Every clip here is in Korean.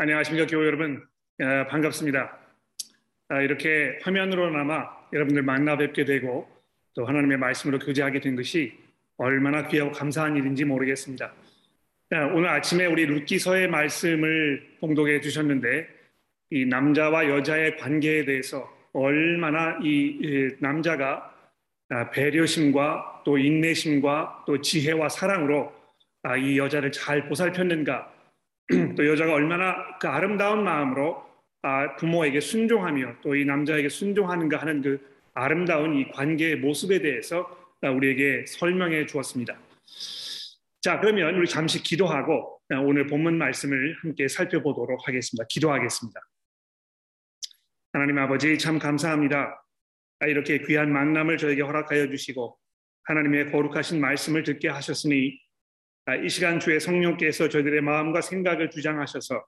안녕하십니까 교회 여러분 아, 반갑습니다. 아, 이렇게 화면으로나마 여러분들 만나 뵙게 되고 또 하나님의 말씀으로 교제하게 된 것이 얼마나 귀하고 감사한 일인지 모르겠습니다. 아, 오늘 아침에 우리 룻기서의 말씀을 봉독해 주셨는데 이 남자와 여자의 관계에 대해서 얼마나 이 남자가 배려심과 또 인내심과 또 지혜와 사랑으로 이 여자를 잘 보살폈는가 또 여자가 얼마나 그 아름다운 마음으로 아, 부모에게 순종하며 또 이 남자에게 순종하는가 하는 그 아름다운 이 관계의 모습에 대해서 우리에게 설명해 주었습니다. 자, 그러면 우리 잠시 기도하고 오늘 본문 말씀을 함께 살펴보도록 하겠습니다. 기도하겠습니다. 하나님 아버지 참 감사합니다. 아, 이렇게 귀한 만남을 저에게 허락하여 주시고 하나님의 거룩하신 말씀을 듣게 하셨으니 아, 이 시간 주의 성령께서 저희들의 마음과 생각을 주장하셔서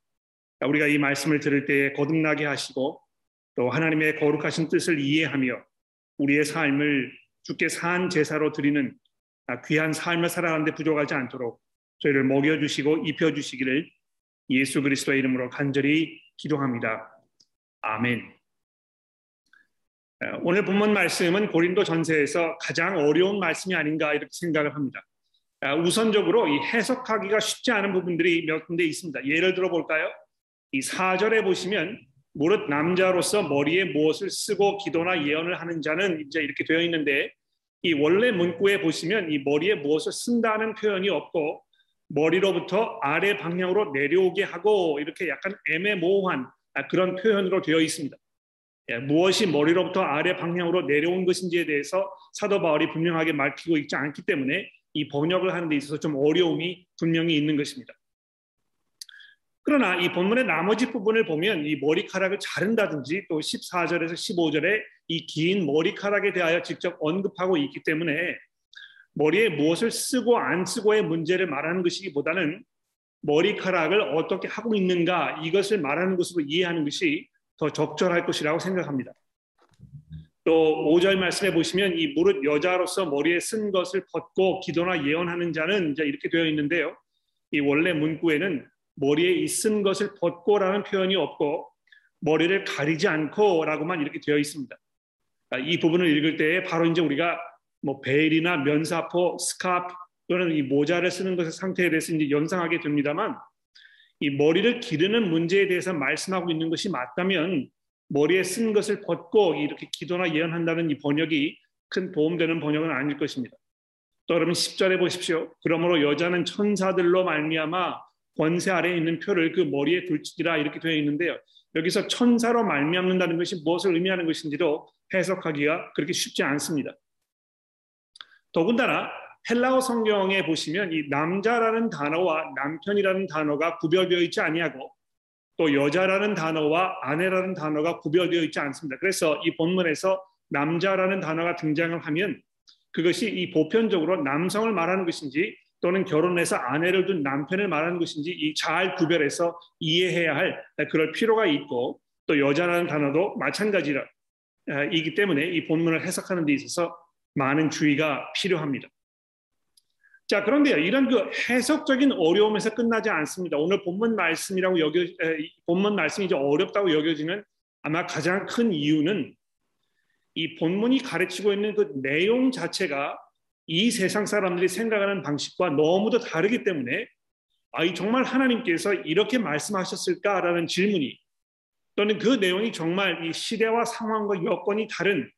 우리가 이 말씀을 들을 때에 거듭나게 하시고 또 하나님의 거룩하신 뜻을 이해하며 우리의 삶을 주께 산 제사로 드리는 아, 귀한 삶을 살아가는데 부족하지 않도록 저희를 먹여주시고 입혀주시기를 예수 그리스도의 이름으로 간절히 기도합니다. 아멘. 아, 오늘 본문 말씀은 고린도 전서에서 가장 어려운 말씀이 아닌가 이렇게 생각을 합니다. 아, 우선적으로 이 해석하기가 쉽지 않은 부분들이 몇 군데 있습니다. 예를 들어 볼까요? 이 4절에 보시면 무릇 남자로서 머리에 무엇을 쓰고 기도나 예언을 하는 자는 이제 이렇게 되어 있는데 이 원래 문구에 보시면 이 머리에 무엇을 쓴다는 표현이 없고 머리로부터 아래 방향으로 내려오게 하고 이렇게 약간 애매모호한 그런 표현으로 되어 있습니다. 예, 무엇이 머리로부터 아래 방향으로 내려온 것인지에 대해서 사도 바울이 분명하게 밝히고 있지 않기 때문에 이 번역을 하는 데 있어서 좀 어려움이 분명히 있는 것입니다. 그러나 이 본문의 나머지 부분을 보면 이 머리카락을 자른다든지 또 14절에서 15절에 이 긴 머리카락에 대하여 직접 언급하고 있기 때문에 머리에 무엇을 쓰고 안 쓰고의 문제를 말하는 것이기보다는 머리카락을 어떻게 하고 있는가 이것을 말하는 것으로 이해하는 것이 더 적절할 것이라고 생각합니다. 또 5절 말씀해 보시면 이 무릇 여자로서 머리에 쓴 것을 벗고 기도나 예언하는 자는 이제 이렇게 되어 있는데요. 이 원래 문구에는 머리에 있은 것을 벗고라는 표현이 없고 머리를 가리지 않고라고만 이렇게 되어 있습니다. 아, 이 부분을 읽을 때 바로 이제 우리가 뭐 벨이나 면사포, 스카프 또는 이 모자를 쓰는 것의 상태에 대해서 이제 연상하게 됩니다만 이 머리를 기르는 문제에 대해서 말씀하고 있는 것이 맞다면 머리에 쓴 것을 벗고 이렇게 기도나 예언한다는 이 번역이 큰 도움되는 번역은 아닐 것입니다. 또 여러분 10절에 보십시오. 그러므로 여자는 천사들로 말미암아 권세 아래에 있는 표를 그 머리에 둘지라 이렇게 되어 있는데요. 여기서 천사로 말미암는다는 것이 무엇을 의미하는 것인지도 해석하기가 그렇게 쉽지 않습니다. 더군다나 헬라어 성경에 보시면 이 남자라는 단어와 남편이라는 단어가 구별되어 있지 아니하고 또 여자라는 단어와 아내라는 단어가 구별되어 있지 않습니다. 그래서 이 본문에서 남자라는 단어가 등장을 하면 그것이 이 보편적으로 남성을 말하는 것인지 또는 결혼해서 아내를 둔 남편을 말하는 것인지 이 잘 구별해서 이해해야 할 그럴 필요가 있고 또 여자라는 단어도 마찬가지라 이기 때문에 이 본문을 해석하는 데 있어서 많은 주의가 필요합니다. 자, 그런데요, 이런 그 해석적인 어려움에서 끝나지 않습니다. 오늘 본문 말씀이라고 여겨, 에, 본문 말씀이 이제 어렵다고 여겨지는 아마 가장 큰 이유는 이 본문이 가르치고 있는 그 내용 자체가 이 세상 사람들이 생각하는 방식과 너무도 다르기 때문에 아, 이 정말 하나님께서 이렇게 말씀하셨을까라는 질문이 또는 그 내용이 정말 이 시대와 상황과 여건이 다른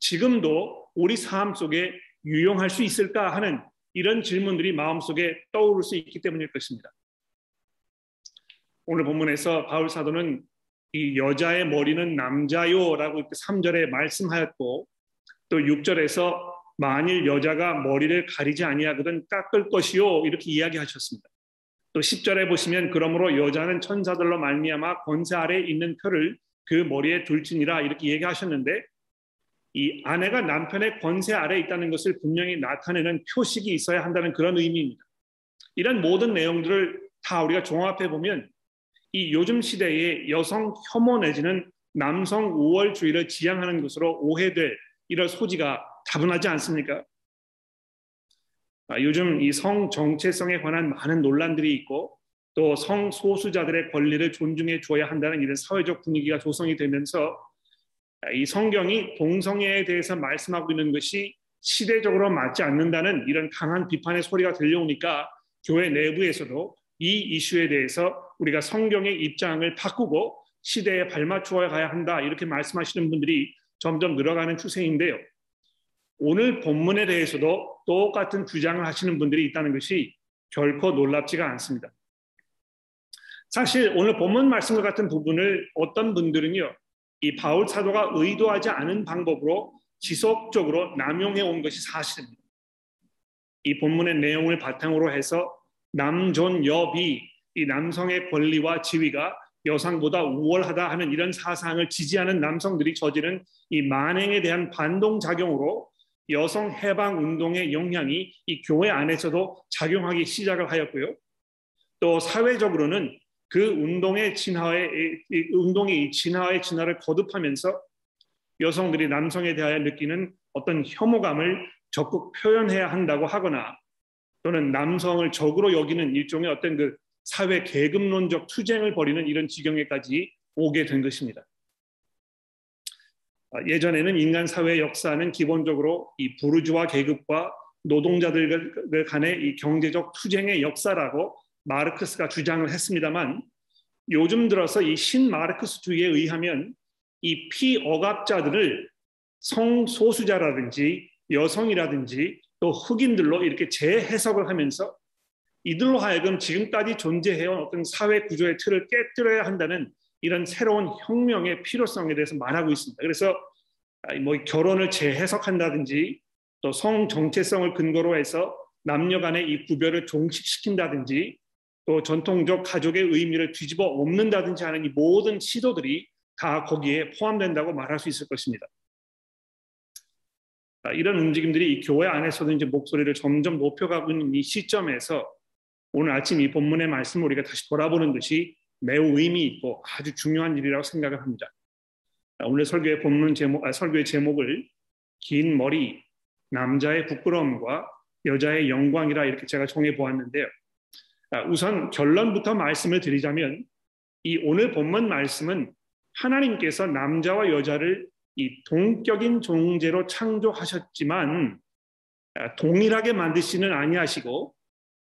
지금도 우리 삶 속에 유용할 수 있을까 하는 이런 질문들이 마음속에 떠오를 수 있기 때문일 것입니다. 오늘 본문에서 바울 사도는 이 여자의 머리는 남자요라고 3절에 말씀하였고 또 6절에서 만일 여자가 머리를 가리지 아니하거든 깎을 것이요 이렇게 이야기하셨습니다. 또 10절에 보시면 그러므로 여자는 천사들로 말미암아 권세 아래 있는 표를 그 머리에 둘지니라 이렇게 얘기하셨는데 이 아내가 남편의 권세 아래 있다는 것을 분명히 나타내는 표식이 있어야 한다는 그런 의미입니다. 이런 모든 내용들을 다 우리가 종합해 보면 이 요즘 시대의 여성 혐오 내지는 남성 우월주의를 지향하는 것으로 오해될 이런 소지가 다분하지 않습니까? 아, 요즘 이 성 정체성에 관한 많은 논란들이 있고 또 성소수자들의 권리를 존중해 줘야 한다는 이런 사회적 분위기가 조성이 되면서 이 성경이 동성애에 대해서 말씀하고 있는 것이 시대적으로 맞지 않는다는 이런 강한 비판의 소리가 들려오니까 교회 내부에서도 이 이슈에 대해서 우리가 성경의 입장을 바꾸고 시대에 발맞추어 가야 한다 이렇게 말씀하시는 분들이 점점 늘어가는 추세인데요. 오늘 본문에 대해서도 똑같은 주장을 하시는 분들이 있다는 것이 결코 놀랍지가 않습니다. 사실 오늘 본문 말씀과 같은 부분을 어떤 분들은요, 이 바울 사도가 의도하지 않은 방법으로 지속적으로 남용해 온 것이 사실입니다. 이 본문의 내용을 바탕으로 해서 남존 여비, 이 남성의 권리와 지위가 여성보다 우월하다 하는 이런 사상을 지지하는 남성들이 저지른 이 만행에 대한 반동 작용으로 여성 해방 운동의 영향이 이 교회 안에서도 작용하기 시작을 하였고요. 또 사회적으로는 그 운동의 진화의 운동이 진화의 진화를 거듭하면서 여성들이 남성에 대하여 느끼는 어떤 혐오감을 적극 표현해야 한다고 하거나 또는 남성을 적으로 여기는 일종의 어떤 그 사회 계급론적 투쟁을 벌이는 이런 지경에까지 오게 된 것입니다. 아, 예전에는 인간 사회 역사는 기본적으로 이 부르주아 계급과 노동자들 간의 이 경제적 투쟁의 역사라고 마르크스가 주장을 했습니다만 요즘 들어서 이 신마르크스주의에 의하면 이 피억압자들을 성소수자라든지 여성이라든지 또 흑인들로 이렇게 재해석을 하면서 이들로 하여금 지금까지 존재해온 어떤 사회 구조의 틀을 깨뜨려야 한다는 이런 새로운 혁명의 필요성에 대해서 말하고 있습니다. 그래서 뭐 결혼을 재해석한다든지 또 성 정체성을 근거로 해서 남녀 간의 이 구별을 종식시킨다든지 또 전통적 가족의 의미를 뒤집어 엎는다든지 하는 이 모든 시도들이 다 거기에 포함된다고 말할 수 있을 것입니다. 이런 움직임들이 이 교회 안에서도 이제 목소리를 점점 높여가고 있는 이 시점에서 오늘 아침 이 본문의 말씀을 우리가 다시 돌아보는 것이 매우 의미 있고 아주 중요한 일이라고 생각을 합니다. 오늘 설교의 본문 제목, 아, 설교의 제목을 긴 머리, 남자의 부끄러움과 여자의 영광이라 이렇게 제가 정해 보았는데요. 아, 우선 결론부터 말씀을 드리자면 이 오늘 본문 말씀은 하나님께서 남자와 여자를 이 동격인 존재로 창조하셨지만 아, 동일하게 만드시는 아니하시고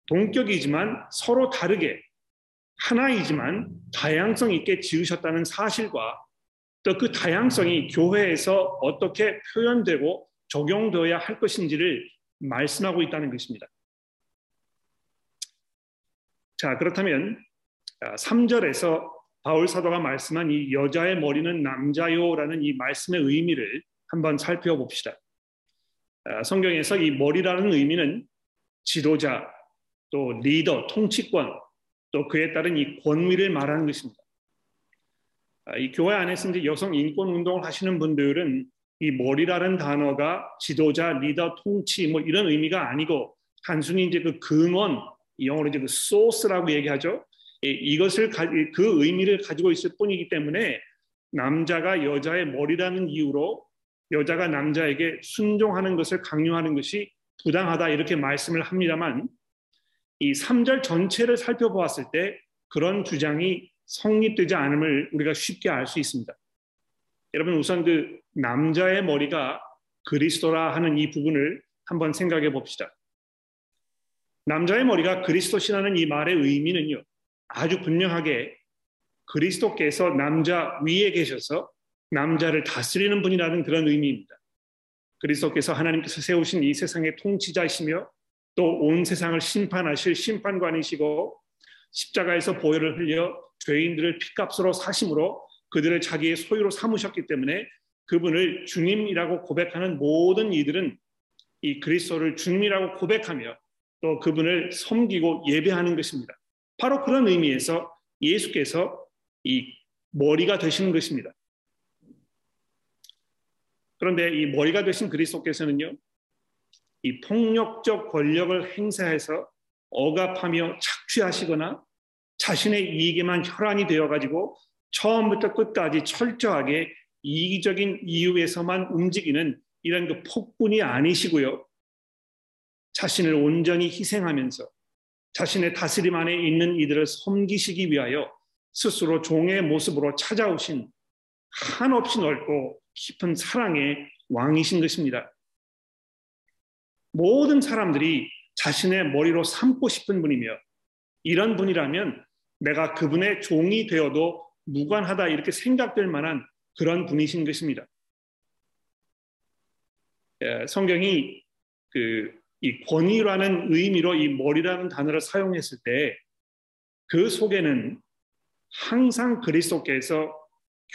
동격이지만 서로 다르게 하나이지만 다양성 있게 지으셨다는 사실과 또 그 다양성이 교회에서 어떻게 표현되고 적용되어야 할 것인지를 말씀하고 있다는 것입니다. 자, 그렇다면 3절에서 아, 바울 사도가 말씀한 이 여자의 머리는 남자요라는 이 말씀의 의미를 한번 살펴봅시다. 아, 성경에서 이 머리라는 의미는 지도자, 또 리더, 통치권, 또 그에 따른 이 권위를 말하는 것입니다. 아, 이 교회 안에서 이제 여성 인권 운동을 하시는 분들은 이 머리라는 단어가 지도자, 리더, 통치 뭐 이런 의미가 아니고 단순히 이제 그 근원, 영어로 이제 그 소스라고 얘기하죠. 이것을 그 의미를 가지고 있을 뿐이기 때문에 남자가 여자의 머리라는 이유로 여자가 남자에게 순종하는 것을 강요하는 것이 부당하다 이렇게 말씀을 합니다만 이 3절 전체를 살펴보았을 때 그런 주장이 성립되지 않음을 우리가 쉽게 알 수 있습니다. 여러분 우선 그 남자의 머리가 그리스도라 하는 이 부분을 한번 생각해 봅시다. 남자의 머리가 그리스도시라는 이 말의 의미는요. 아주 분명하게 그리스도께서 남자 위에 계셔서 남자를 다스리는 분이라는 그런 의미입니다. 그리스도께서 하나님께서 세우신 이 세상의 통치자이시며 또 온 세상을 심판하실 심판관이시고 십자가에서 보혈을 흘려 죄인들을 피값으로 사심으로 그들을 자기의 소유로 삼으셨기 때문에 그분을 주님이라고 고백하는 모든 이들은 이 그리스도를 주님이라고 고백하며 또 그분을 섬기고 예배하는 것입니다. 바로 그런 의미에서 예수께서 이 머리가 되시는 것입니다. 그런데 이 머리가 되신 그리스도께서는요, 이 폭력적 권력을 행사해서 억압하며 착취하시거나 자신의 이익에만 혈안이 되어 가지고 처음부터 끝까지 철저하게 이기적인 이유에서만 움직이는 이런 그 폭군이 아니시고요. 자신을 온전히 희생하면서 자신의 다스림 안에 있는 이들을 섬기시기 위하여 스스로 종의 모습으로 찾아오신 한없이 넓고 깊은 사랑의 왕이신 것입니다. 모든 사람들이 자신의 머리로 삼고 싶은 분이며 이런 분이라면 내가 그분의 종이 되어도 무관하다 이렇게 생각될 만한 그런 분이신 것입니다. 예, 성경이 그 이 권위라는 의미로 이 머리라는 단어를 사용했을 때 그 속에는 항상 그리스도께서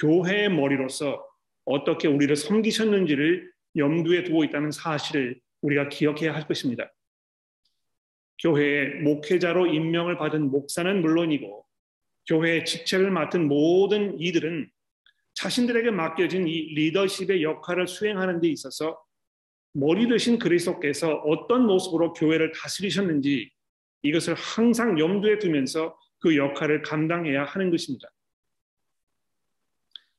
교회의 머리로서 어떻게 우리를 섬기셨는지를 염두에 두고 있다는 사실을 우리가 기억해야 할 것입니다. 교회의 목회자로 임명을 받은 목사는 물론이고 교회의 직책을 맡은 모든 이들은 자신들에게 맡겨진 이 리더십의 역할을 수행하는 데 있어서 머리 되신 그리스도께서 어떤 모습으로 교회를 다스리셨는지 이것을 항상 염두에 두면서 그 역할을 감당해야 하는 것입니다.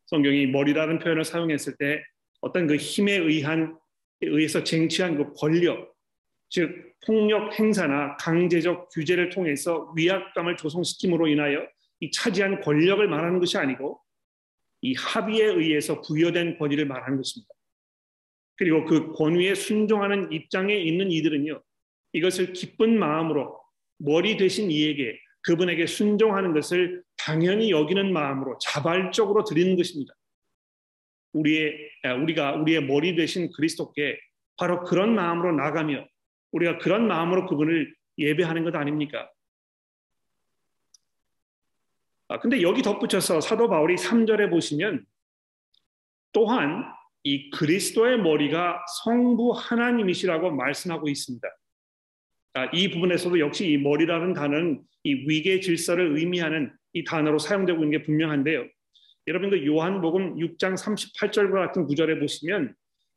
성경이 머리라는 표현을 사용했을 때 어떤 그 힘에 의한 의해서 쟁취한 그 권력, 즉 폭력 행사나 강제적 규제를 통해서 위압감을 조성시킴으로 인하여 이 차지한 권력을 말하는 것이 아니고 이 합의에 의해서 부여된 권위를 말하는 것입니다. 그리고 그 권위에 순종하는 입장에 있는 이들은요, 이것을 기쁜 마음으로 머리 대신 이에게 그분에게 순종하는 것을 당연히 여기는 마음으로 자발적으로 드리는 것입니다. 우리의 우리가 우리의 머리 대신 그리스도께 바로 그런 마음으로 나가며 우리가 그런 마음으로 그분을 예배하는 것 아닙니까? 아, 근데 여기 덧붙여서 사도 바울이 3절에 보시면 또한 이 그리스도의 머리가 성부 하나님이시라고 말씀하고 있습니다. 아, 이 부분에서도 역시 이 머리라는 단어는 이 위계 질서를 의미하는 이 단어로 사용되고 있는 게 분명한데요. 여러분 그 요한복음 6장 38절과 같은 구절에 보시면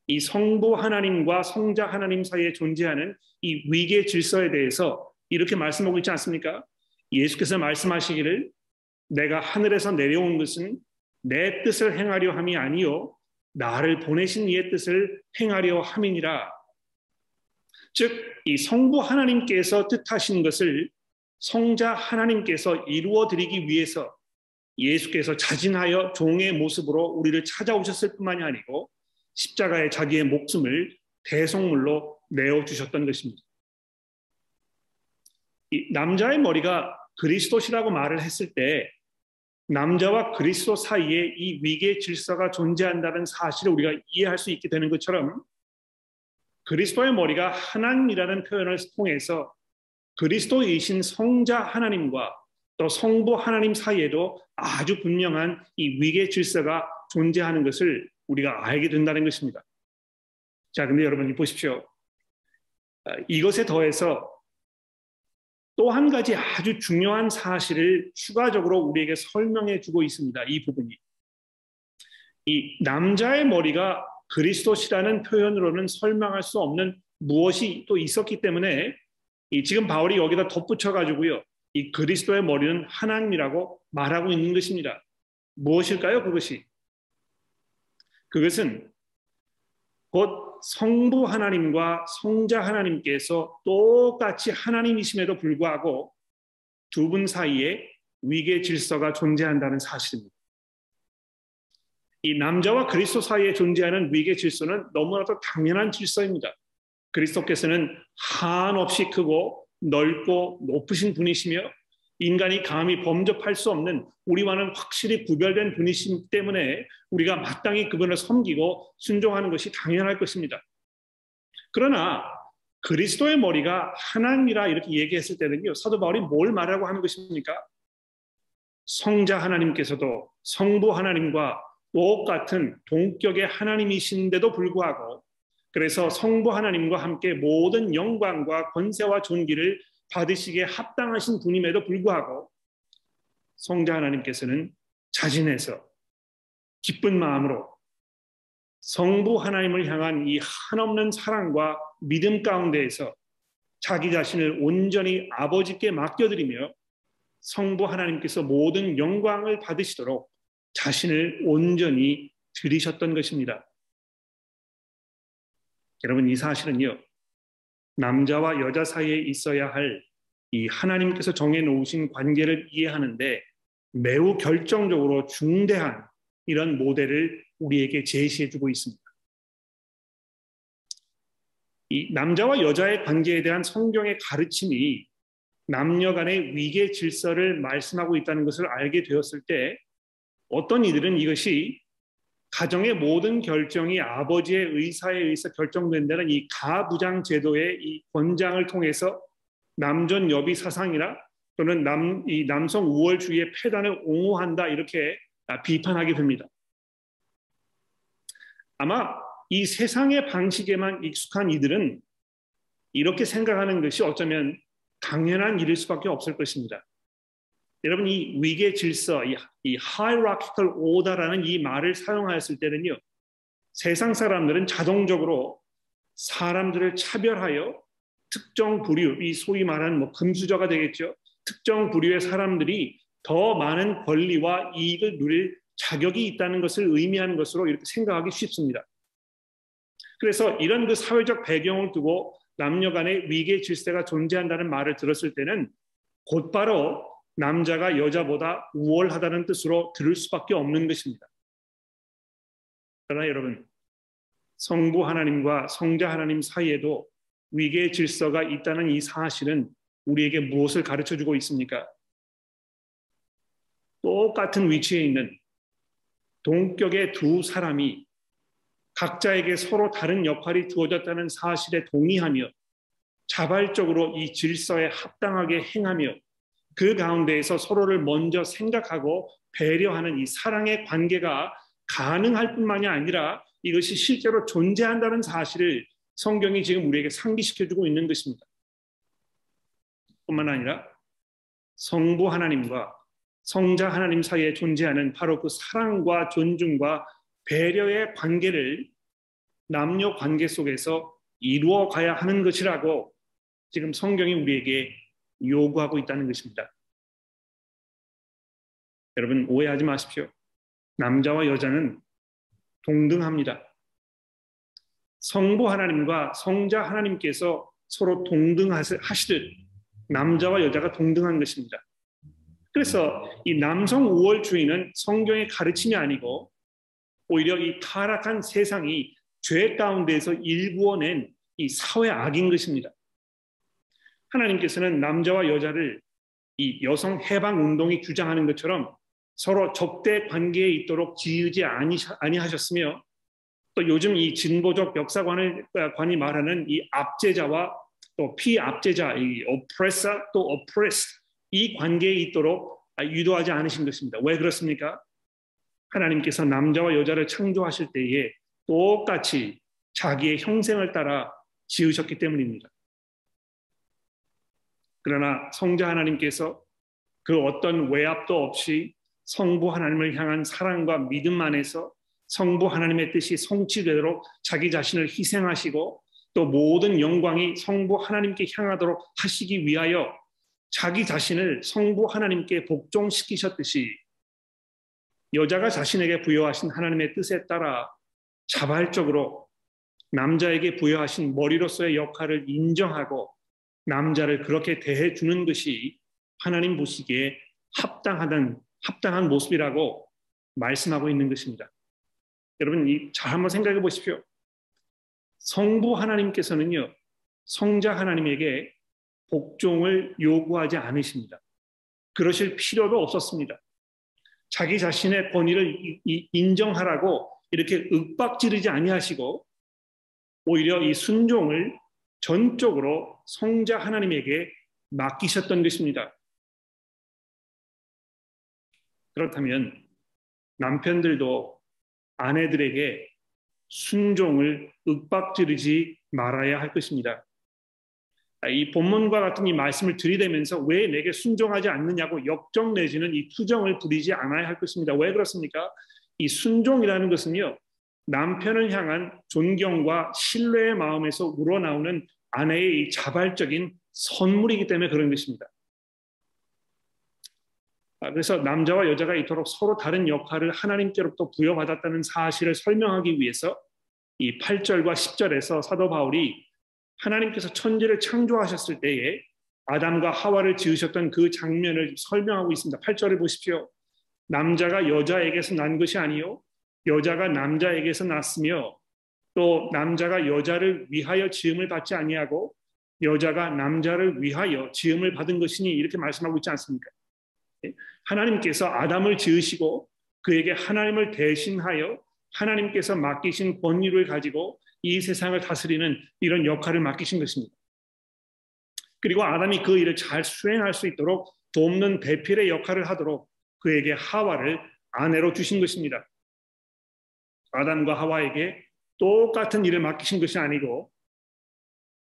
이 성부 하나님과 성자 하나님 사이에 존재하는 이 위계 질서에 대해서 이렇게 말씀하고 있지 않습니까? 예수께서 말씀하시기를 내가 하늘에서 내려온 것은 내 뜻을 행하려 함이 아니요 나를 보내신 이의 뜻을 행하려 함이니라. 즉 이 성부 하나님께서 뜻하신 것을 성자 하나님께서 이루어 드리기 위해서 예수께서 자진하여 종의 모습으로 우리를 찾아오셨을 뿐만이 아니고 십자가에 자기의 목숨을 대성물로 내어 주셨던 것입니다. 남자의 머리가 그리스도시라고 말을 했을 때 남자와 그리스도 사이에 이 위계 질서가 존재한다는 사실을 우리가 이해할 수 있게 되는 것처럼 그리스도의 머리가 하나님이라는 표현을 통해서 그리스도이신 성자 하나님과 또 성부 하나님 사이에도 아주 분명한 이 위계 질서가 존재하는 것을 우리가 알게 된다는 것입니다. 자, 근데 여러분 보십시오. 아, 이것에 더해서 또 한 가지 아주 중요한 사실을 추가적으로 우리에게 설명해 주고 있습니다. 이 부분이. 이 남자의 머리가 그리스도시라는 표현으로는 설명할 수 없는 무엇이 또 있었기 때문에 이 지금 바울이 여기다 덧붙여 가지고요. 이 그리스도의 머리는 하나님이라고 말하고 있는 것입니다. 무엇일까요? 그것이 그것은 곧 성부 하나님과 성자 하나님께서 똑같이 하나님이심에도 불구하고 두 분 사이에 위계 질서가 존재한다는 사실입니다. 이 남자와 그리스도 사이에 존재하는 위계 질서는 너무나도 당연한 질서입니다. 그리스도께서는 한없이 크고 넓고 높으신 분이시며 인간이 감히 범접할 수 없는 우리와는 확실히 구별된 분이시기 때문에 우리가 마땅히 그분을 섬기고 순종하는 것이 당연할 것입니다. 그러나 그리스도의 머리가 하나님이라 이렇게 얘기했을 때는요. 사도 바울이 뭘 말하고 하는 것입니까? 성자 하나님께서도 성부 하나님과 똑같은 동격의 하나님이신데도 불구하고 그래서 성부 하나님과 함께 모든 영광과 권세와 존귀를 받으시기에 합당하신 분임에도 불구하고 성자 하나님께서는 자진해서 기쁜 마음으로 성부 하나님을 향한 이 한없는 사랑과 믿음 가운데에서 자기 자신을 온전히 아버지께 맡겨드리며 성부 하나님께서 모든 영광을 받으시도록 자신을 온전히 드리셨던 것입니다. 여러분 이 사실은요. 남자와 여자 사이에 있어야 할 이 하나님께서 정해 놓으신 관계를 이해하는데 매우 결정적으로 중대한 이런 모델을 우리에게 제시해 주고 있습니다. 이 남자와 여자의 관계에 대한 성경의 가르침이 남녀 간의 위계 질서를 말씀하고 있다는 것을 알게 되었을 때 어떤 이들은 이것이 가정의 모든 결정이 아버지의 의사에 의해서 결정된다는 이 가부장 제도의 이 권장을 통해서 남전 여비 사상이나 또는 남, 이 남성 우월주의의 폐단을 옹호한다 이렇게 비판하게 됩니다. 아마 이 세상의 방식에만 익숙한 이들은 이렇게 생각하는 것이 어쩌면 당연한 일일 수밖에 없을 것입니다. 여러분 이 위계 질서, 이, 이 hierarchical order라는 이 말을 사용하였을 때는요, 세상 사람들은 자동적으로 사람들을 차별하여 특정 부류, 이 소위 말하는 뭐 금수저가 되겠죠. 특정 부류의 사람들이 더 많은 권리와 이익을 누릴 자격이 있다는 것을 의미하는 것으로 이렇게 생각하기 쉽습니다. 그래서 이런 그 사회적 배경을 두고 남녀 간의 위계 질서가 존재한다는 말을 들었을 때는 곧바로 남자가 여자보다 우월하다는 뜻으로 들을 수밖에 없는 것입니다. 그러나 여러분, 성부 하나님과 성자 하나님 사이에도 위계 질서가 있다는 이 사실은 우리에게 무엇을 가르쳐 주고 있습니까? 똑같은 위치에 있는 동격의 두 사람이 각자에게 서로 다른 역할이 주어졌다는 사실에 동의하며 자발적으로 이 질서에 합당하게 행하며 그 가운데에서 서로를 먼저 생각하고 배려하는 이 사랑의 관계가 가능할 뿐만이 아니라 이것이 실제로 존재한다는 사실을 성경이 지금 우리에게 상기시켜주고 있는 것입니다. 뿐만 아니라 성부 하나님과 성자 하나님 사이에 존재하는 바로 그 사랑과 존중과 배려의 관계를 남녀 관계 속에서 이루어 가야 하는 것이라고 지금 성경이 우리에게 요구하고 있다는 것입니다. 여러분 오해하지 마십시오. 남자와 여자는 동등합니다. 성부 하나님과 성자 하나님께서 서로 동등하시듯 남자와 여자가 동등한 것입니다. 그래서 이 남성 우월주의는 성경의 가르침이 아니고 오히려 이 타락한 세상이 죄 가운데에서 일구어낸 이 사회 악인 것입니다. 하나님께서는 남자와 여자를 이 여성 해방 운동이 주장하는 것처럼 서로 적대 관계에 있도록 지으지 아니하셨으며 또 요즘 이 진보적 역사관을 관이 말하는 이 압제자와 또 피압제자, 이 oppressor 또 oppressed 이 관계에 있도록 유도하지 않으신 것입니다. 왜 그렇습니까? 하나님께서 남자와 여자를 창조하실 때에 똑같이 자기의 형생을 따라 지으셨기 때문입니다. 그러나 성자 하나님께서 그 어떤 외압도 없이 성부 하나님을 향한 사랑과 믿음 안에서 성부 하나님의 뜻이 성취되도록 자기 자신을 희생하시고 또 모든 영광이 성부 하나님께 향하도록 하시기 위하여 자기 자신을 성부 하나님께 복종시키셨듯이 여자가 자신에게 부여하신 하나님의 뜻에 따라 자발적으로 남자에게 부여하신 머리로서의 역할을 인정하고 남자를 그렇게 대해 주는 것이 하나님 보시기에 합당하던 합당한 모습이라고 말씀하고 있는 것입니다. 여러분 잘 한번 생각해 보십시오. 성부 하나님께서는요 성자 하나님에게 복종을 요구하지 않으십니다. 그러실 필요도 없었습니다. 자기 자신의 권위를 인정하라고 이렇게 윽박지르지 아니하시고 오히려 이 순종을 전적으로 성자 하나님에게 맡기셨던 것입니다. 그렇다면 남편들도 아내들에게 순종을 윽박지르지 말아야 할 것입니다. 이 본문과 같은 이 말씀을 들이대면서 왜 내게 순종하지 않느냐고 역정 내지는 이 투정을 부리지 않아야 할 것입니다. 왜 그렇습니까? 이 순종이라는 것은요, 남편을 향한 존경과 신뢰의 마음에서 우러나오는 아내의 이 자발적인 선물이기 때문에 그런 것입니다. 아, 그래서 남자와 여자가 이토록 서로 다른 역할을 하나님께로부터 부여받았다는 사실을 설명하기 위해서 이 8절과 10절에서 사도 바울이 하나님께서 천지를 창조하셨을 때에 아담과 하와를 지으셨던 그 장면을 설명하고 있습니다. 8절을 보십시오. 남자가 여자에게서 난 것이 아니요 여자가 남자에게서 났으며 또 남자가 여자를 위하여 지음을 받지 아니하고 여자가 남자를 위하여 지음을 받은 것이니 이렇게 말씀하고 있지 않습니까? 예? 하나님께서 아담을 지으시고 그에게 하나님을 대신하여 하나님께서 맡기신 권위를 가지고 이 세상을 다스리는 이런 역할을 맡기신 것입니다. 그리고 아담이 그 일을 잘 수행할 수 있도록 돕는 대필의 역할을 하도록 그에게 하와를 아내로 주신 것입니다. 아담과 하와에게 똑같은 일을 맡기신 것이 아니고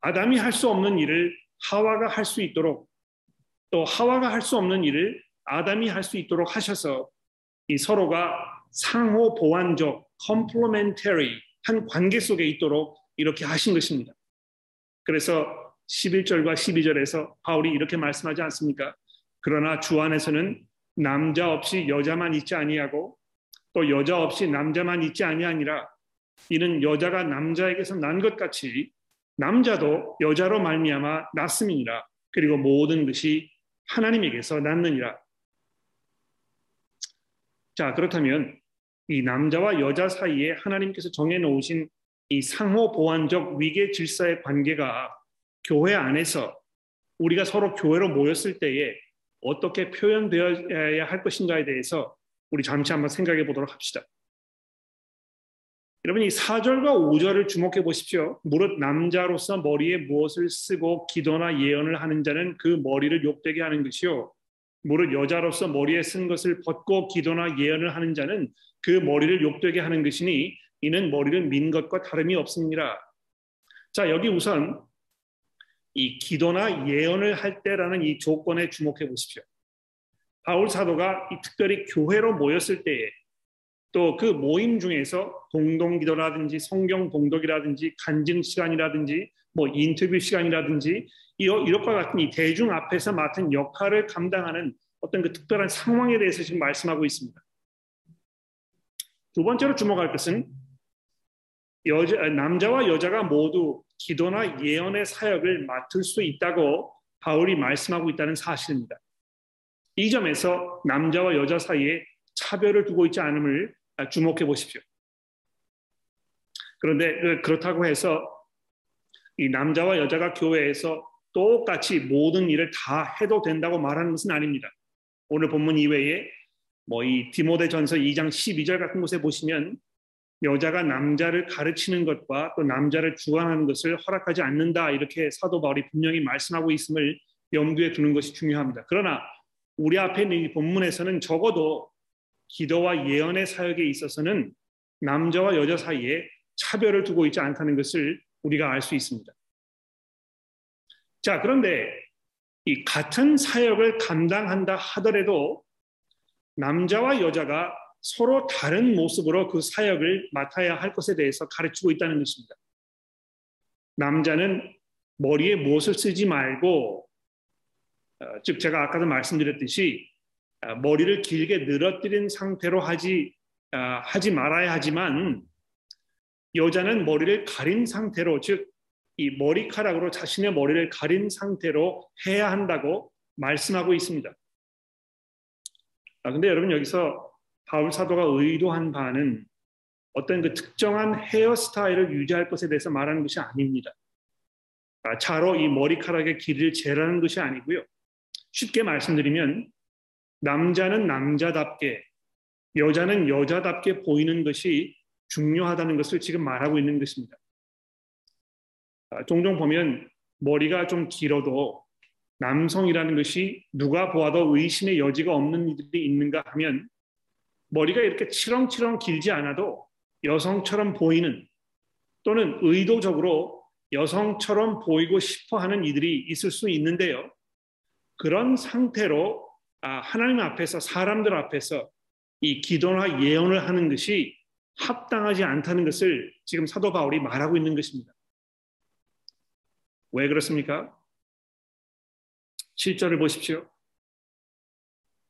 아담이 할 수 없는 일을 하와가 할 수 있도록 또 하와가 할 수 없는 일을 아담이 할 수 있도록 하셔서 이 서로가 상호 보완적 complementary 한 관계 속에 있도록 이렇게 하신 것입니다. 그래서 11절과 12절에서 바울이 이렇게 말씀하지 않습니까? 그러나 주 안에서는 남자 없이 여자만 있지 아니하고 또 여자 없이 남자만 있지 아니하니라 이는 여자가 남자에게서 난 것 같이 남자도 여자로 말미암아 났음이니라 그리고 모든 것이 하나님에게서 났느니라 자 그렇다면 이 남자와 여자 사이에 하나님께서 정해 놓으신 이 상호 보완적 위계 질서의 관계가 교회 안에서 우리가 서로 교회로 모였을 때에 어떻게 표현되어야 할 것인가에 대해서 우리 잠시 한번 생각해 보도록 합시다. 여러분 이 4절과 5절을 주목해 보십시오. 무릇 남자로서 머리에 무엇을 쓰고 기도나 예언을 하는 자는 그 머리를 욕되게 하는 것이요. 무릇 여자로서 머리에 쓴 것을 벗고 기도나 예언을 하는 자는 그 머리를 욕되게 하는 것이니 이는 머리를 민 것과 다름이 없습니다. 자, 여기 우선 이 기도나 예언을 할 때라는 이 조건에 주목해 보십시오. 바울 사도가 특별히 교회로 모였을 때에 또 그 모임 중에서 공동 기도라든지 성경 봉독이라든지 간증 시간이라든지 뭐 인터뷰 시간이라든지 이것과 같은 이 대중 앞에서 맡은 역할을 감당하는 어떤 그 특별한 상황에 대해서 지금 말씀하고 있습니다. 두 번째로 주목할 것은 여자, 남자와 여자가 모두 기도나 예언의 사역을 맡을 수 있다고 바울이 말씀하고 있다는 사실입니다. 이 점에서 남자와 여자 사이에 차별을 두고 있지 않음을 주목해 보십시오. 그런데 그, 그렇다고 해서 이 남자와 여자가 교회에서 똑같이 모든 일을 다 해도 된다고 말하는 것은 아닙니다. 오늘 본문 이외에 뭐 이 디모데전서 2장 12절 같은 곳에 보시면 여자가 남자를 가르치는 것과 또 남자를 주관하는 것을 허락하지 않는다 이렇게 사도 바울이 분명히 말씀하고 있음을 염두에 두는 것이 중요합니다. 그러나 우리 앞에 있는 이 본문에서는 적어도 기도와 예언의 사역에 있어서는 남자와 여자 사이에 차별을 두고 있지 않다는 것을 우리가 알 수 있습니다. 자, 그런데 이 같은 사역을 감당한다 하더라도 남자와 여자가 서로 다른 모습으로 그 사역을 맡아야 할 것에 대해서 가르치고 있다는 것입니다. 남자는 머리에 무엇을 쓰지 말고, 어, 즉 제가 아까도 말씀드렸듯이 어, 머리를 길게 늘어뜨린 상태로 하지 어, 하지 말아야 하지만 여자는 머리를 가린 상태로 즉 이 머리카락으로 자신의 머리를 가린 상태로 해야 한다고 말씀하고 있습니다. 아, 근데 여러분 여기서 바울 사도가 의도한 바는 어떤 그 특정한 헤어스타일을 유지할 것에 대해서 말하는 것이 아닙니다. 아, 차로 이 머리카락의 길이를 재라는 것이 아니고요. 쉽게 말씀드리면 남자는 남자답게 여자는 여자답게 보이는 것이 중요하다는 것을 지금 말하고 있는 것입니다. 아, 종종 보면 머리가 좀 길어도 남성이라는 것이 누가 보아도 의심의 여지가 없는 이들이 있는가 하면 머리가 이렇게 치렁치렁 길지 않아도 여성처럼 보이는 또는 의도적으로 여성처럼 보이고 싶어 하는 이들이 있을 수 있는데요. 그런 상태로 아, 하나님 앞에서 사람들 앞에서 이 기도나 예언을 하는 것이 합당하지 않다는 것을 지금 사도 바울이 말하고 있는 것입니다. 왜 그렇습니까? 7절을 보십시오.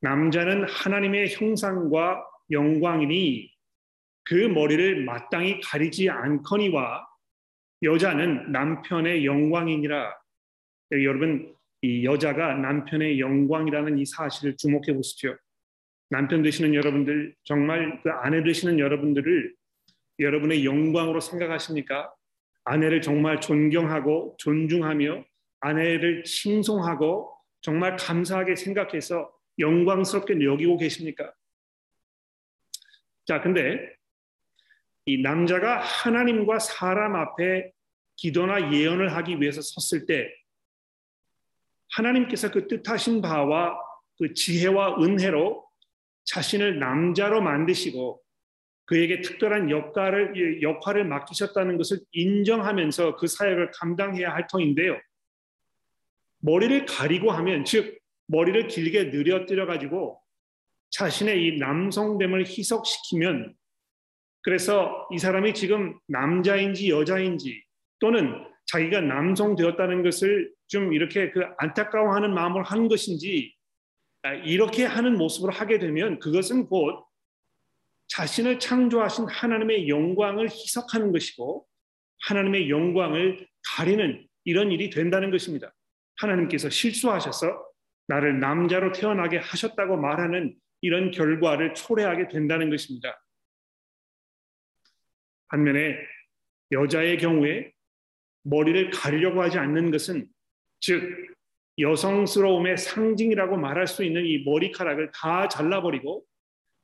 남자는 하나님의 형상과 영광이니 그 머리를 마땅히 가리지 않거니와 여자는 남편의 영광이니라. 여러분 이 여자가 남편의 영광이라는 이 사실을 주목해 보십시오. 남편 되시는 여러분들 정말 그 아내 되시는 여러분들을 여러분의 영광으로 생각하십니까? 아내를 정말 존경하고 존중하며 아내를 칭송하고 정말 감사하게 생각해서 영광스럽게 여기고 계십니까? 자, 근데 이 남자가 하나님과 사람 앞에 기도나 예언을 하기 위해서 섰을 때 하나님께서 그 뜻하신 바와 그 지혜와 은혜로 자신을 남자로 만드시고 그에게 특별한 역할을 역할을 맡기셨다는 것을 인정하면서 그 사역을 감당해야 할 터인데요. 머리를 가리고 하면 즉 머리를 길게 늘어뜨려 가지고 자신의 이 남성됨을 희석시키면 그래서 이 사람이 지금 남자인지 여자인지 또는 자기가 남성 되었다는 것을 좀 이렇게 그 안타까워하는 마음을 한 것인지 아, 이렇게 하는 모습으로 하게 되면 그것은 곧 자신을 창조하신 하나님의 영광을 희석하는 것이고 하나님의 영광을 가리는 이런 일이 된다는 것입니다. 하나님께서 실수하셔서 나를 남자로 태어나게 하셨다고 말하는 이런 결과를 초래하게 된다는 것입니다. 반면에 여자의 경우에 머리를 가리려고 하지 않는 것은 즉 여성스러움의 상징이라고 말할 수 있는 이 머리카락을 다 잘라버리고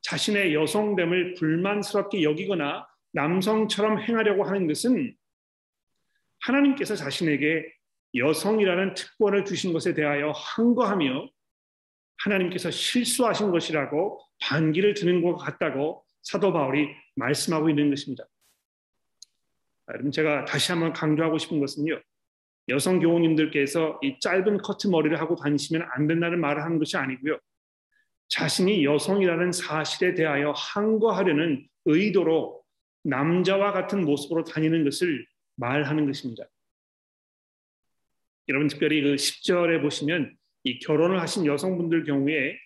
자신의 여성됨을 불만스럽게 여기거나 남성처럼 행하려고 하는 것은 하나님께서 자신에게 여성이라는 특권을 주신 것에 대하여 항거하며 하나님께서 실수하신 것이라고 반기를 드는 것 같다고 사도 바울이 말씀하고 있는 것입니다. 여러분 제가 다시 한번 강조하고 싶은 것은요. 여성 교우님들께서 이 짧은 커트 머리를 하고 다니시면 안 된다는 말을 하는 것이 아니고요. 자신이 여성이라는 사실에 대하여 항거하려는 의도로 남자와 같은 모습으로 다니는 것을 말하는 것입니다. 여러분 특별히 그 10절에 보시면 이 결혼을 하신 여성분들 경우에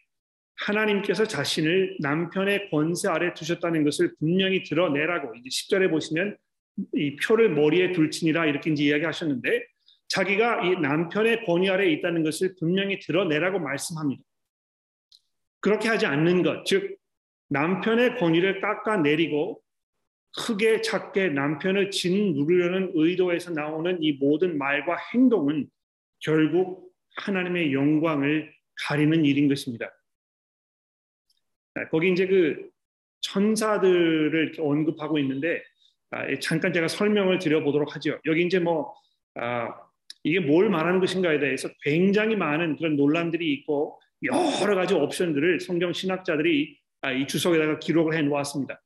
하나님께서 자신을 남편의 권세 아래 두셨다는 것을 분명히 드러내라고 이제 10절에 보시면 이 표를 머리에 둘지니라 이렇게 이제 이야기하셨는데 자기가 이 남편의 권위 아래 있다는 것을 분명히 드러내라고 말씀합니다. 그렇게 하지 않는 것, 즉 남편의 권위를 깎아내리고 크게 작게 남편을 진 누르려는 의도에서 나오는 이 모든 말과 행동은 결국 하나님의 영광을 가리는 일인 것입니다. 거기 이제 그 천사들을 언급하고 있는데 아, 잠깐 제가 설명을 드려보도록 하죠. 여기 이제 뭐 아, 이게 뭘 말하는 것인가에 대해서 굉장히 많은 그런 논란들이 있고 여러 가지 옵션들을 성경 신학자들이 아, 이 주석에다가 기록을 해 놓았습니다.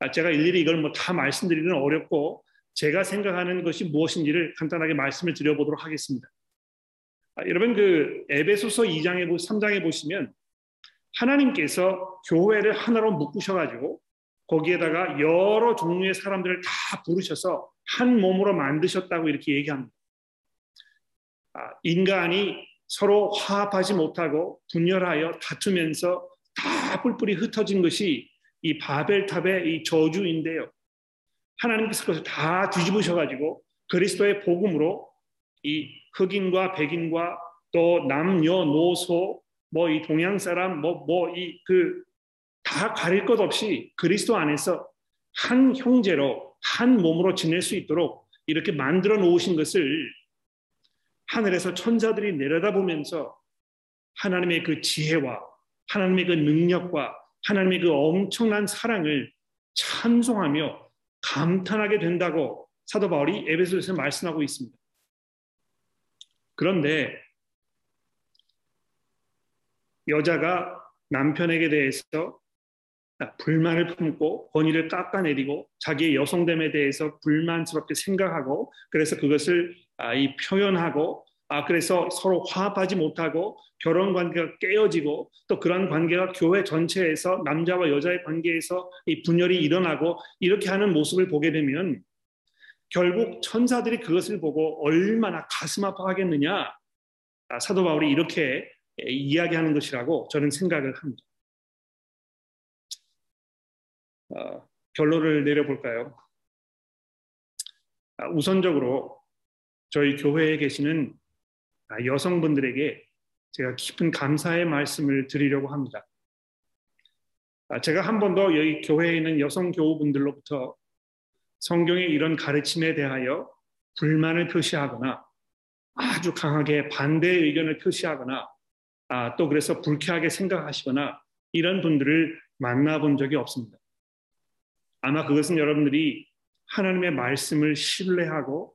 아, 제가 일일이 이걸 뭐 다 말씀드리기는 어렵고 제가 생각하는 것이 무엇인지를 간단하게 말씀을 드려보도록 하겠습니다. 아, 여러분 그 에베소서 2장에 3장에 보시면 하나님께서 교회를 하나로 묶으셔 가지고 거기에다가 여러 종류의 사람들을 다 부르셔서 한 몸으로 만드셨다고 이렇게 얘기합니다. 인간이 서로 화합하지 못하고 분열하여 다투면서 다 뿔뿔이 흩어진 것이 이 바벨탑의 이 저주인데요. 하나님께서 그것을 다 뒤집으셔가지고 그리스도의 복음으로 이 흑인과 백인과 또 남녀노소 뭐 이 동양 사람 뭐 뭐 이 그 다 가릴 것 없이 그리스도 안에서 한 형제로 한 몸으로 지낼 수 있도록 이렇게 만들어 놓으신 것을 하늘에서 천사들이 내려다보면서 하나님의 그 지혜와 하나님의 그 능력과 하나님의 그 엄청난 사랑을 찬송하며 감탄하게 된다고 사도 바울이 에베소에서 말씀하고 있습니다. 그런데 여자가 남편에게 대해서 불만을 품고 권위를 깎아내리고 자기의 여성됨에 대해서 불만스럽게 생각하고 그래서 그것을 아, 이 표현하고 아 그래서 서로 화합하지 못하고 결혼 관계가 깨어지고 또 그런 관계가 교회 전체에서 남자와 여자의 관계에서 이 분열이 일어나고 이렇게 하는 모습을 보게 되면 결국 천사들이 그것을 보고 얼마나 가슴 아파하겠느냐 아, 사도 바울이 이렇게 이야기하는 것이라고 저는 생각을 합니다. 어, 결론을 내려볼까요? 아, 우선적으로 저희 교회에 계시는 여성분들에게 제가 깊은 감사의 말씀을 드리려고 합니다. 제가 한번더 여기 교회에 있는 여성 교우분들로부터 성경의 이런 가르침에 대하여 불만을 표시하거나 아주 강하게 반대의 의견을 표시하거나 아, 또 그래서 불쾌하게 생각하시거나 이런 분들을 만나본 적이 없습니다. 아마 그것은 여러분들이 하나님의 말씀을 신뢰하고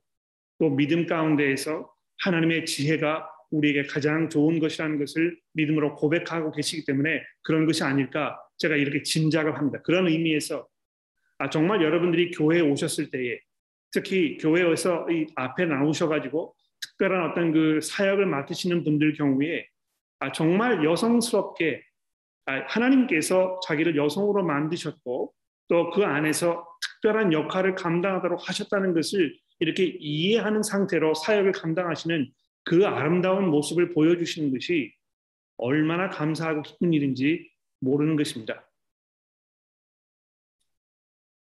또 믿음 가운데에서 하나님의 지혜가 우리에게 가장 좋은 것이라는 것을 믿음으로 고백하고 계시기 때문에 그런 것이 아닐까 제가 이렇게 짐작을 합니다. 그런 의미에서 아, 정말 여러분들이 교회에 오셨을 때에 특히 교회에서 이 앞에 나오셔가지고 특별한 어떤 그 사역을 맡으시는 분들 경우에 아, 정말 여성스럽게 아, 하나님께서 자기를 여성으로 만드셨고 또 그 안에서 특별한 역할을 감당하도록 하셨다는 것을 이렇게 이해하는 상태로 사역을 감당하시는 그 아름다운 모습을 보여주시는 것이 얼마나 감사하고 기쁜 일인지 모르는 것입니다.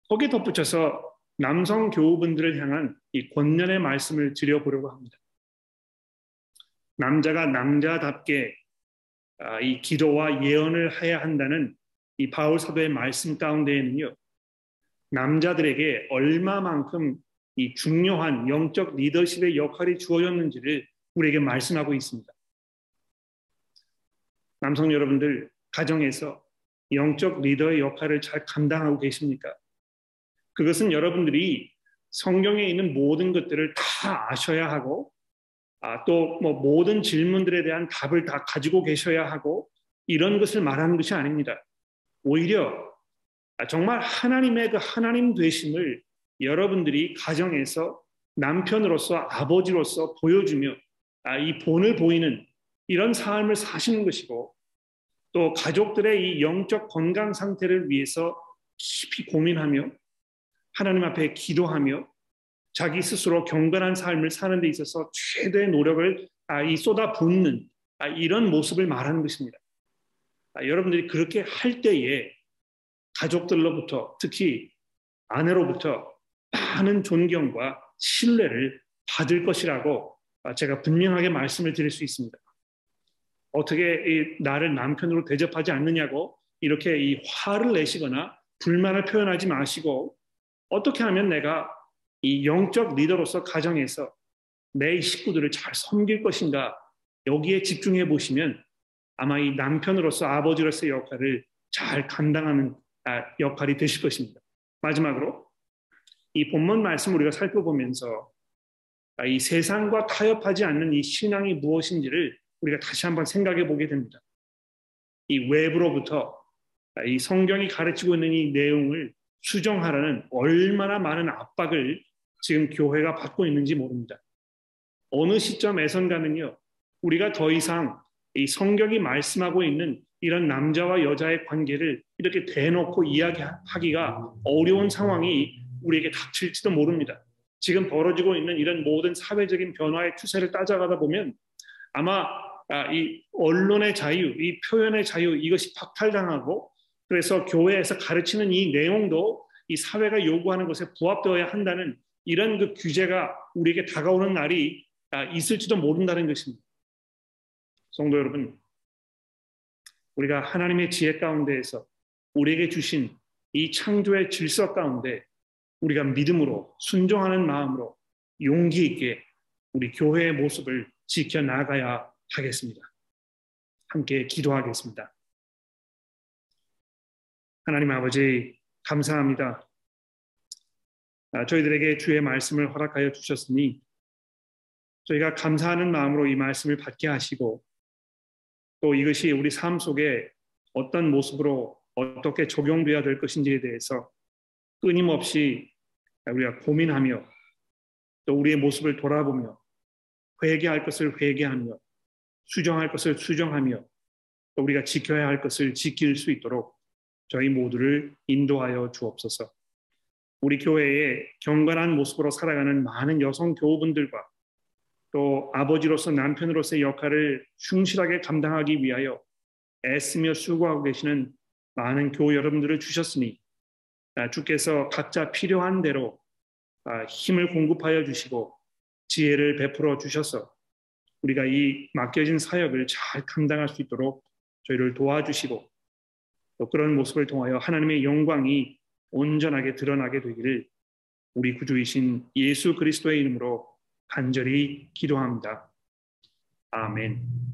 거기에 덧붙여서 남성 교우분들을 향한 이 권면의 말씀을 드려보려고 합니다. 남자가 남자답게 아, 이 기도와 예언을 해야 한다는 이 바울 사도의 말씀 가운데에는요, 남자들에게 얼마만큼 이 중요한 영적 리더십의 역할이 주어졌는지를 우리에게 말씀하고 있습니다. 남성 여러분들, 가정에서 영적 리더의 역할을 잘 감당하고 계십니까? 그것은 여러분들이 성경에 있는 모든 것들을 다 아셔야 하고 아, 또 뭐 모든 질문들에 대한 답을 다 가지고 계셔야 하고 이런 것을 말하는 것이 아닙니다. 오히려 정말 하나님의 그 하나님 되심을 여러분들이 가정에서 남편으로서 아버지로서 보여주며 아, 이 본을 보이는 이런 삶을 사시는 것이고 또 가족들의 이 영적 건강 상태를 위해서 깊이 고민하며 하나님 앞에 기도하며 자기 스스로 경건한 삶을 사는 데 있어서 최대의 노력을 아, 이 쏟아 붓는 아, 이런 모습을 말하는 것입니다. 아, 여러분들이 그렇게 할 때에 가족들로부터 특히 아내로부터 많은 존경과 신뢰를 받을 것이라고 제가 분명하게 말씀을 드릴 수 있습니다. 어떻게 나를 남편으로 대접하지 않느냐고 이렇게 이 화를 내시거나 불만을 표현하지 마시고 어떻게 하면 내가 이 영적 리더로서 가정에서 내 식구들을 잘 섬길 것인가 여기에 집중해 보시면 아마 이 남편으로서 아버지로서의 역할을 잘 감당하는 아, 역할이 되실 것입니다. 마지막으로 이 본문 말씀 우리가 살펴보면서 아, 이 세상과 타협하지 않는 이 신앙이 무엇인지를 우리가 다시 한번 생각해 보게 됩니다. 이 외부로부터 아, 이 성경이 가르치고 있는 이 내용을 수정하라는 얼마나 많은 압박을 지금 교회가 받고 있는지 모릅니다. 어느 시점에선가는요, 우리가 더 이상 이 성경이 말씀하고 있는 이런 남자와 여자의 관계를 이렇게 대놓고 이야기하기가 어려운 상황이 우리에게 닥칠지도 모릅니다. 지금 벌어지고 있는 이런 모든 사회적인 변화의 추세를 따져가다 보면 아마 아, 이 언론의 자유, 이 표현의 자유 이것이 박탈당하고 그래서 교회에서 가르치는 이 내용도 이 사회가 요구하는 것에 부합되어야 한다는 이런 그 규제가 우리에게 다가오는 날이 아, 있을지도 모른다는 것입니다. 성도 여러분, 우리가 하나님의 지혜 가운데에서 우리에게 주신 이 창조의 질서 가운데 우리가 믿음으로 순종하는 마음으로 용기 있게 우리 교회의 모습을 지켜 나가야 하겠습니다. 함께 기도하겠습니다. 하나님 아버지 감사합니다. 아, 저희들에게 주의 말씀을 허락하여 주셨으니 저희가 감사하는 마음으로 이 말씀을 받게 하시고 또 이것이 우리 삶 속에 어떤 모습으로 어떻게 적용되어야 될 것인지에 대해서 끊임없이 우리가 고민하며 또 우리의 모습을 돌아보며 회개할 것을 회개하며 수정할 것을 수정하며 또 우리가 지켜야 할 것을 지킬 수 있도록 저희 모두를 인도하여 주옵소서. 우리 교회에 경건한 모습으로 살아가는 많은 여성 교우분들과 또 아버지로서 남편으로서의 역할을 충실하게 감당하기 위하여 애쓰며 수고하고 계시는 많은 교우 여러분들을 주셨으니 아, 주께서 각자 필요한 대로 아, 힘을 공급하여 주시고 지혜를 베풀어 주셔서 우리가 이 맡겨진 사역을 잘 감당할 수 있도록 저희를 도와주시고 또 그런 모습을 통하여 하나님의 영광이 온전하게 드러나게 되기를 우리 구주이신 예수 그리스도의 이름으로 간절히 기도합니다. 아멘.